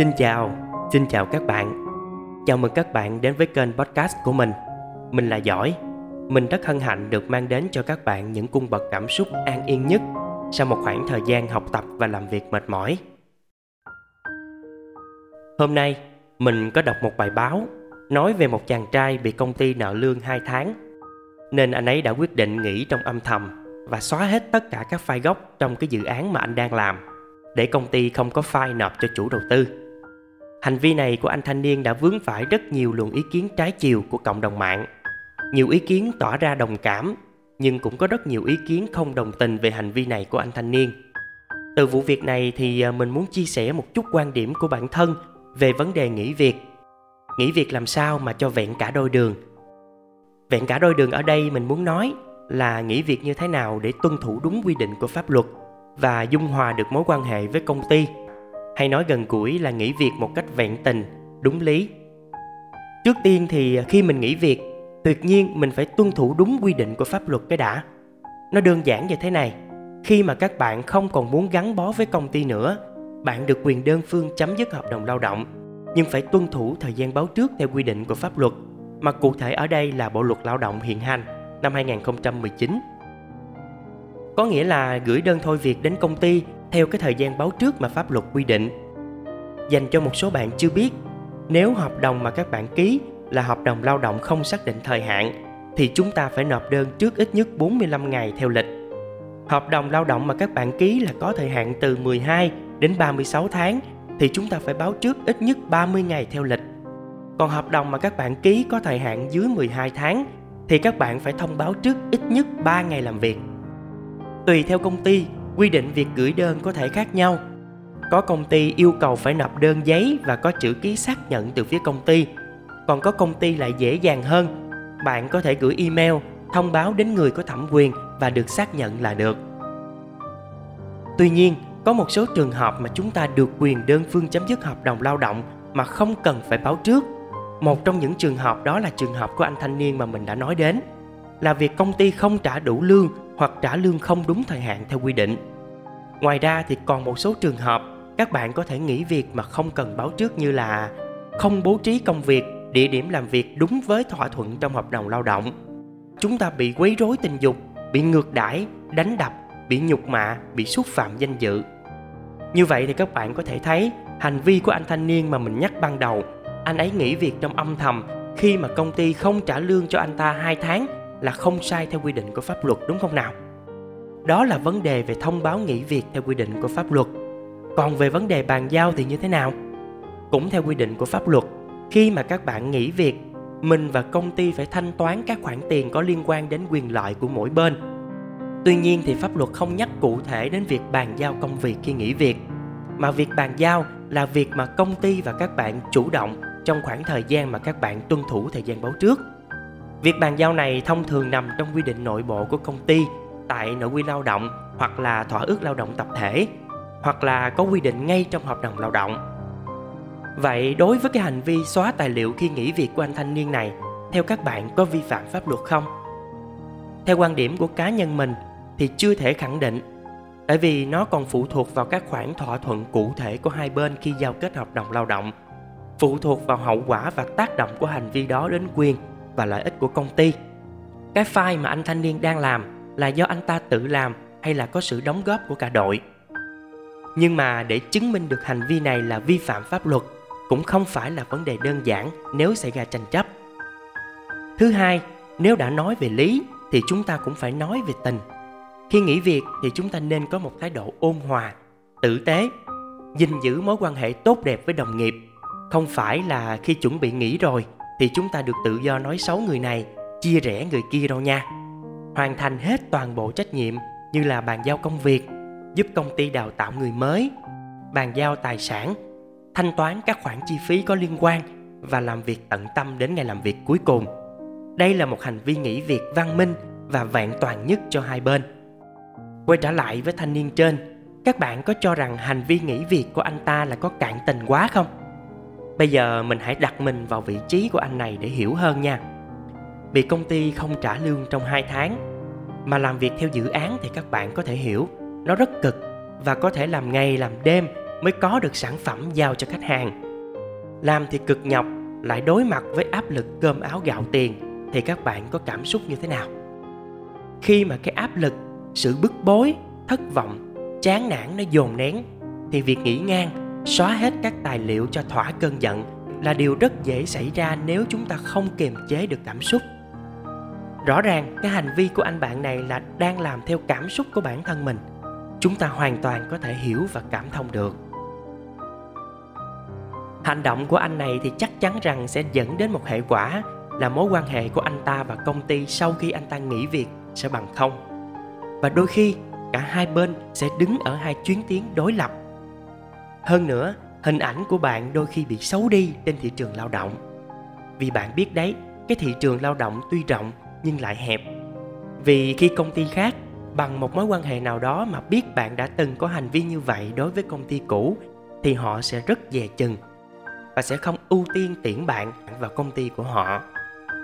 Xin chào, xin chào các bạn. Chào mừng các bạn đến với kênh podcast của mình. Mình là Giỏi. Mình rất hân hạnh được mang đến cho các bạn những cung bậc cảm xúc an yên nhất sau một khoảng thời gian học tập và làm việc mệt mỏi. Hôm nay, mình có đọc một bài báo nói về một chàng trai bị công ty nợ lương 2 tháng. Nên anh ấy đã quyết định nghỉ trong âm thầm và xóa hết tất cả các file gốc trong cái dự án mà anh đang làm để công ty không có file nộp cho chủ đầu tư. Hành vi này của anh thanh niên đã vướng phải rất nhiều luồng ý kiến trái chiều của cộng đồng mạng. Nhiều ý kiến tỏ ra đồng cảm, nhưng cũng có rất nhiều ý kiến không đồng tình về hành vi này của anh thanh niên. Từ vụ việc này thì à, mình muốn chia sẻ một chút quan điểm của bản thân về vấn đề nghỉ việc. Nghỉ việc làm sao mà cho vẹn cả đôi đường? Vẹn cả đôi đường ở đây mình muốn nói là nghỉ việc như thế nào để tuân thủ đúng quy định của pháp luật và dung hòa được mối quan hệ với công ty hay nói gần gũi là nghỉ việc một cách vẹn tình, đúng lý. Trước tiên thì khi mình nghỉ việc, tuyệt nhiên mình phải tuân thủ đúng quy định của pháp luật cái đã. Nó đơn giản như thế này, khi mà các bạn không còn muốn gắn bó với công ty nữa, bạn được quyền đơn phương chấm dứt hợp đồng lao động. Nhưng phải tuân thủ thời gian báo trước theo quy định của pháp luật, mà cụ thể ở đây là Bộ luật Lao động hiện hành, năm 2019 có nghĩa là gửi đơn thôi việc đến công ty theo cái thời gian báo trước mà pháp luật quy định. Dành cho một số bạn chưa biết, nếu hợp đồng mà các bạn ký là hợp đồng lao động không xác định thời hạn thì chúng ta phải nộp đơn trước ít nhất 45 ngày theo lịch. Hợp đồng lao động mà các bạn ký là có thời hạn từ 12 đến 36 tháng thì chúng ta phải báo trước ít nhất 30 ngày theo lịch. Còn hợp đồng mà các bạn ký có thời hạn dưới 12 tháng thì các bạn phải thông báo trước ít nhất 3 ngày làm việc. Tùy theo công ty, quy định việc gửi đơn có thể khác nhau. Có công ty yêu cầu phải nộp đơn giấy và có chữ ký xác nhận từ phía công ty. Còn có công ty lại dễ dàng hơn. Bạn có thể gửi email thông báo đến người có thẩm quyền và được xác nhận là được. Tuy nhiên, có một số trường hợp mà chúng ta được quyền đơn phương chấm dứt hợp đồng lao động mà không cần phải báo trước. Một trong những trường hợp đó là trường hợp của anh thanh niên mà mình đã nói đến, là việc công ty không trả đủ lương hoặc trả lương không đúng thời hạn theo quy định. Ngoài ra thì còn một số trường hợp các bạn có thể nghỉ việc mà không cần báo trước như là không bố trí công việc, địa điểm làm việc đúng với thỏa thuận trong hợp đồng lao động. Chúng ta bị quấy rối tình dục, bị ngược đãi, đánh đập, bị nhục mạ, bị xúc phạm danh dự. Như vậy thì các bạn có thể thấy hành vi của anh thanh niên mà mình nhắc ban đầu, anh ấy nghỉ việc trong âm thầm khi mà công ty không trả lương cho anh ta 2 tháng là không sai theo quy định của pháp luật đúng không nào? Đó là vấn đề về thông báo nghỉ việc theo quy định của pháp luật. Còn về vấn đề bàn giao thì như thế nào? Cũng theo quy định của pháp luật, khi mà các bạn nghỉ việc, mình và công ty phải thanh toán các khoản tiền có liên quan đến quyền lợi của mỗi bên. Tuy nhiên thì pháp luật không nhắc cụ thể đến việc bàn giao công việc khi nghỉ việc, mà việc bàn giao là việc mà công ty và các bạn chủ động trong khoảng thời gian mà các bạn tuân thủ thời gian báo trước Việc bàn giao này thông thường nằm trong quy định nội bộ của công ty tại nội quy lao động hoặc là thỏa ước lao động tập thể hoặc là có quy định ngay trong hợp đồng lao động. Vậy đối với cái hành vi xóa tài liệu khi nghỉ việc của anh thanh niên này, theo các bạn có vi phạm pháp luật không? Theo quan điểm của cá nhân mình thì chưa thể khẳng định tại vì nó còn phụ thuộc vào các khoản thỏa thuận cụ thể của hai bên khi giao kết hợp đồng lao động phụ thuộc vào hậu quả và tác động của hành vi đó đến quyền và lợi ích của công ty. Cái file mà anh thanh niên đang làm là do anh ta tự làm hay là có sự đóng góp của cả đội. Nhưng mà để chứng minh được hành vi này là vi phạm pháp luật cũng không phải là vấn đề đơn giản nếu xảy ra tranh chấp. Thứ hai, nếu đã nói về lý thì chúng ta cũng phải nói về tình. Khi nghỉ việc thì chúng ta nên có một thái độ ôn hòa, tử tế, gìn giữ mối quan hệ tốt đẹp với đồng nghiệp. Không phải là khi chuẩn bị nghỉ rồi thì chúng ta được tự do nói xấu người này, chia rẽ người kia đâu nha. Hoàn thành hết toàn bộ trách nhiệm như là bàn giao công việc, giúp công ty đào tạo người mới, bàn giao tài sản, thanh toán các khoản chi phí có liên quan và làm việc tận tâm đến ngày làm việc cuối cùng. Đây là một hành vi nghỉ việc văn minh và vẹn toàn nhất cho hai bên. Quay trở lại với thanh niên trên, các bạn có cho rằng hành vi nghỉ việc của anh ta là có cạn tình quá không? Bây giờ mình hãy đặt mình vào vị trí của anh này để hiểu hơn nha. Bị công ty không trả lương trong 2 tháng, mà làm việc theo dự án thì các bạn có thể hiểu, nó rất cực và có thể làm ngày làm đêm mới có được sản phẩm giao cho khách hàng làm thì cực nhọc, lại đối mặt với áp lực cơm áo gạo tiền, thì các bạn có cảm xúc như thế nào khi mà cái áp lực, sự bức bối, thất vọng, chán nản nó dồn nén, thì việc nghỉ ngang xóa hết các tài liệu cho thỏa cơn giận là điều rất dễ xảy ra nếu chúng ta không kiềm chế được cảm xúc. Rõ ràng, cái hành vi của anh bạn này là đang làm theo cảm xúc của bản thân mình. Chúng ta hoàn toàn có thể hiểu và cảm thông được. Hành động của anh này thì chắc chắn rằng sẽ dẫn đến một hệ quả là mối quan hệ của anh ta và công ty sau khi anh ta nghỉ việc sẽ bằng không. Và đôi khi, cả hai bên sẽ đứng ở hai chuyến tiến đối lập hơn nữa, hình ảnh của bạn đôi khi bị xấu đi trên thị trường lao động. Vì bạn biết đấy, cái thị trường lao động tuy rộng nhưng lại hẹp. Vì khi công ty khác bằng một mối quan hệ nào đó mà biết bạn đã từng có hành vi như vậy đối với công ty cũ, thì họ sẽ rất dè chừng và sẽ không ưu tiên tuyển bạn vào công ty của họ.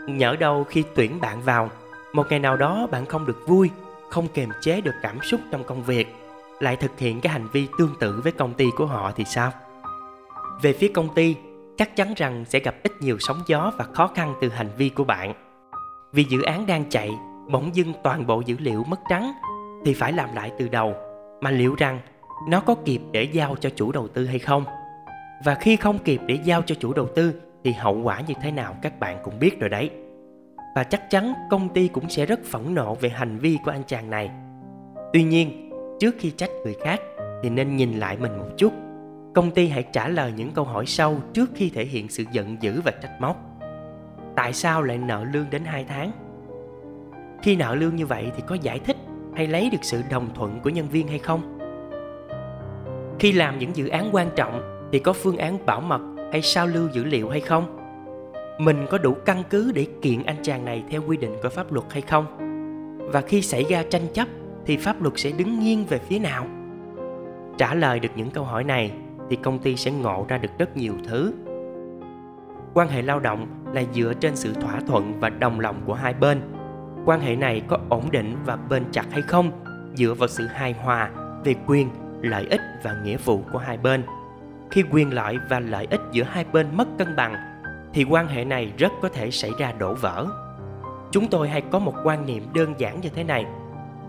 Nhỡ đâu khi tuyển bạn vào, một ngày nào đó bạn không được vui, không kềm chế được cảm xúc trong công việc lại thực hiện cái hành vi tương tự với công ty của họ thì sao? Về phía công ty, chắc chắn rằng sẽ gặp ít nhiều sóng gió và khó khăn từ hành vi của bạn. Vì dự án đang chạy, bỗng dưng toàn bộ dữ liệu mất trắng, thì phải làm lại từ đầu. Mà liệu rằng nó có kịp để giao cho chủ đầu tư hay không? Và khi không kịp để giao cho chủ đầu tư, thì hậu quả như thế nào các bạn cũng biết rồi đấy. Và chắc chắn công ty cũng sẽ rất phẫn nộ về hành vi của anh chàng này. Tuy nhiên trước khi trách người khác thì nên nhìn lại mình một chút. Công ty hãy trả lời những câu hỏi sau trước khi thể hiện sự giận dữ và trách móc. Tại sao lại nợ lương đến 2 tháng? Khi nợ lương như vậy thì có giải thích hay lấy được sự đồng thuận của nhân viên hay không? Khi làm những dự án quan trọng thì có phương án bảo mật hay sao lưu dữ liệu hay không? Mình có đủ căn cứ để kiện anh chàng này theo quy định của pháp luật hay không? Và khi xảy ra tranh chấp thì pháp luật sẽ đứng nghiêng về phía nào? Trả lời được những câu hỏi này thì công ty sẽ ngộ ra được rất nhiều thứ. Quan hệ lao động là dựa trên sự thỏa thuận và đồng lòng của hai bên. Quan hệ này có ổn định và bền chặt hay không dựa vào sự hài hòa về quyền, lợi ích và nghĩa vụ của hai bên. Khi quyền lợi và lợi ích giữa hai bên mất cân bằng, thì quan hệ này rất có thể xảy ra đổ vỡ. Chúng tôi hay có một quan niệm đơn giản như thế này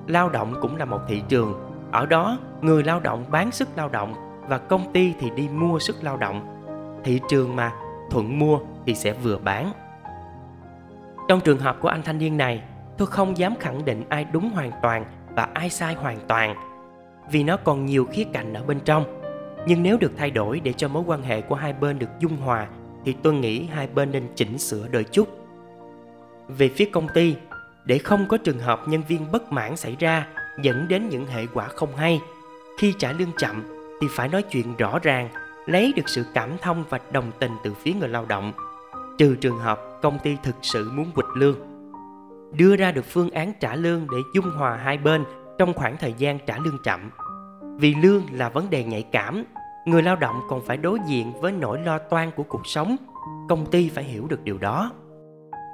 lao động cũng là một thị trường. Ở đó, người lao động bán sức lao động và công ty thì đi mua sức lao động. Thị trường mà thuận mua thì sẽ vừa bán. Trong trường hợp của anh thanh niên này, tôi không dám khẳng định ai đúng hoàn toàn và ai sai hoàn toàn, vì nó còn nhiều khía cạnh ở bên trong. Nhưng nếu được thay đổi để cho mối quan hệ của hai bên được dung hòa, thì tôi nghĩ hai bên nên chỉnh sửa đôi chút. Về phía công ty để không có trường hợp nhân viên bất mãn xảy ra dẫn đến những hệ quả không hay. Khi trả lương chậm thì phải nói chuyện rõ ràng, lấy được sự cảm thông và đồng tình từ phía người lao động. Trừ trường hợp công ty thực sự muốn quỵt lương. Đưa ra được phương án trả lương để dung hòa hai bên trong khoảng thời gian trả lương chậm. Vì lương là vấn đề nhạy cảm, người lao động còn phải đối diện với nỗi lo toan của cuộc sống. Công ty phải hiểu được điều đó.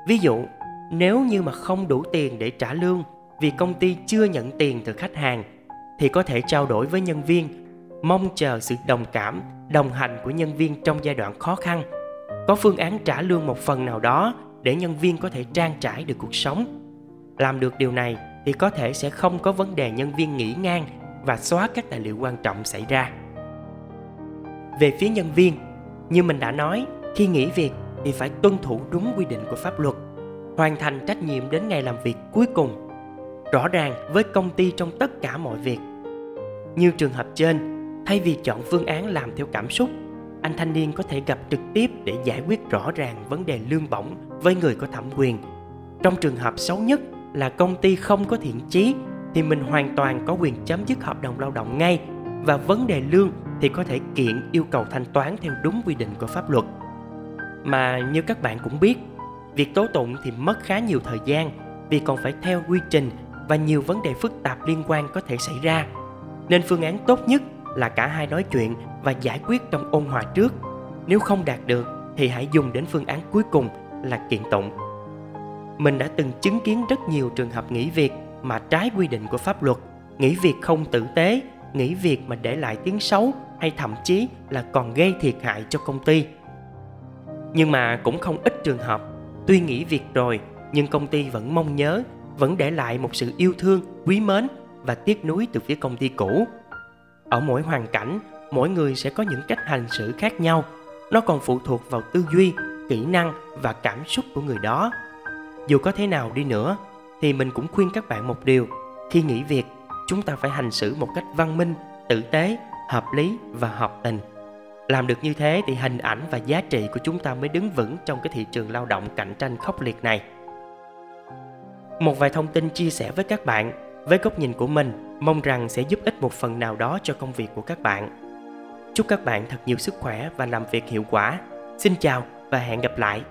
Ví dụ nếu như mà không đủ tiền để trả lương vì công ty chưa nhận tiền từ khách hàng, thì có thể trao đổi với nhân viên, mong chờ sự đồng cảm, đồng hành của nhân viên trong giai đoạn khó khăn. Có phương án trả lương một phần nào đó để nhân viên có thể trang trải được cuộc sống. Làm được điều này thì có thể sẽ không có vấn đề nhân viên nghỉ ngang và xóa các tài liệu quan trọng xảy ra. Về phía nhân viên, như mình đã nói, khi nghỉ việc thì phải tuân thủ đúng quy định của pháp luật hoàn thành trách nhiệm đến ngày làm việc cuối cùng, rõ ràng với công ty trong tất cả mọi việc. Như trường hợp trên, thay vì chọn phương án làm theo cảm xúc, anh thanh niên có thể gặp trực tiếp để giải quyết rõ ràng vấn đề lương bổng với người có thẩm quyền. Trong trường hợp xấu nhất là công ty không có thiện chí, thì mình hoàn toàn có quyền chấm dứt hợp đồng lao động ngay và vấn đề lương thì có thể kiện yêu cầu thanh toán theo đúng quy định của pháp luật. Mà như các bạn cũng biết việc tố tụng thì mất khá nhiều thời gian vì còn phải theo quy trình và nhiều vấn đề phức tạp liên quan có thể xảy ra. Nên phương án tốt nhất là cả hai nói chuyện và giải quyết trong ôn hòa trước. Nếu không đạt được thì hãy dùng đến phương án cuối cùng là kiện tụng. Mình đã từng chứng kiến rất nhiều trường hợp nghỉ việc mà trái quy định của pháp luật, nghỉ việc không tử tế, nghỉ việc mà để lại tiếng xấu hay thậm chí là còn gây thiệt hại cho công ty. Nhưng mà cũng không ít trường hợp tuy nghỉ việc rồi, nhưng công ty vẫn mong nhớ, vẫn để lại một sự yêu thương, quý mến và tiếc nuối từ phía công ty cũ. Ở mỗi hoàn cảnh, mỗi người sẽ có những cách hành xử khác nhau. Nó còn phụ thuộc vào tư duy, kỹ năng và cảm xúc của người đó. Dù có thế nào đi nữa, thì mình cũng khuyên các bạn một điều. Khi nghỉ việc, chúng ta phải hành xử một cách văn minh, tử tế, hợp lý và hợp tình làm được như thế thì hình ảnh và giá trị của chúng ta mới đứng vững trong cái thị trường lao động cạnh tranh khốc liệt này. Một vài thông tin chia sẻ với các bạn. Với góc nhìn của mình, mong rằng sẽ giúp ích một phần nào đó cho công việc của các bạn. Chúc các bạn thật nhiều sức khỏe và làm việc hiệu quả. Xin chào và hẹn gặp lại!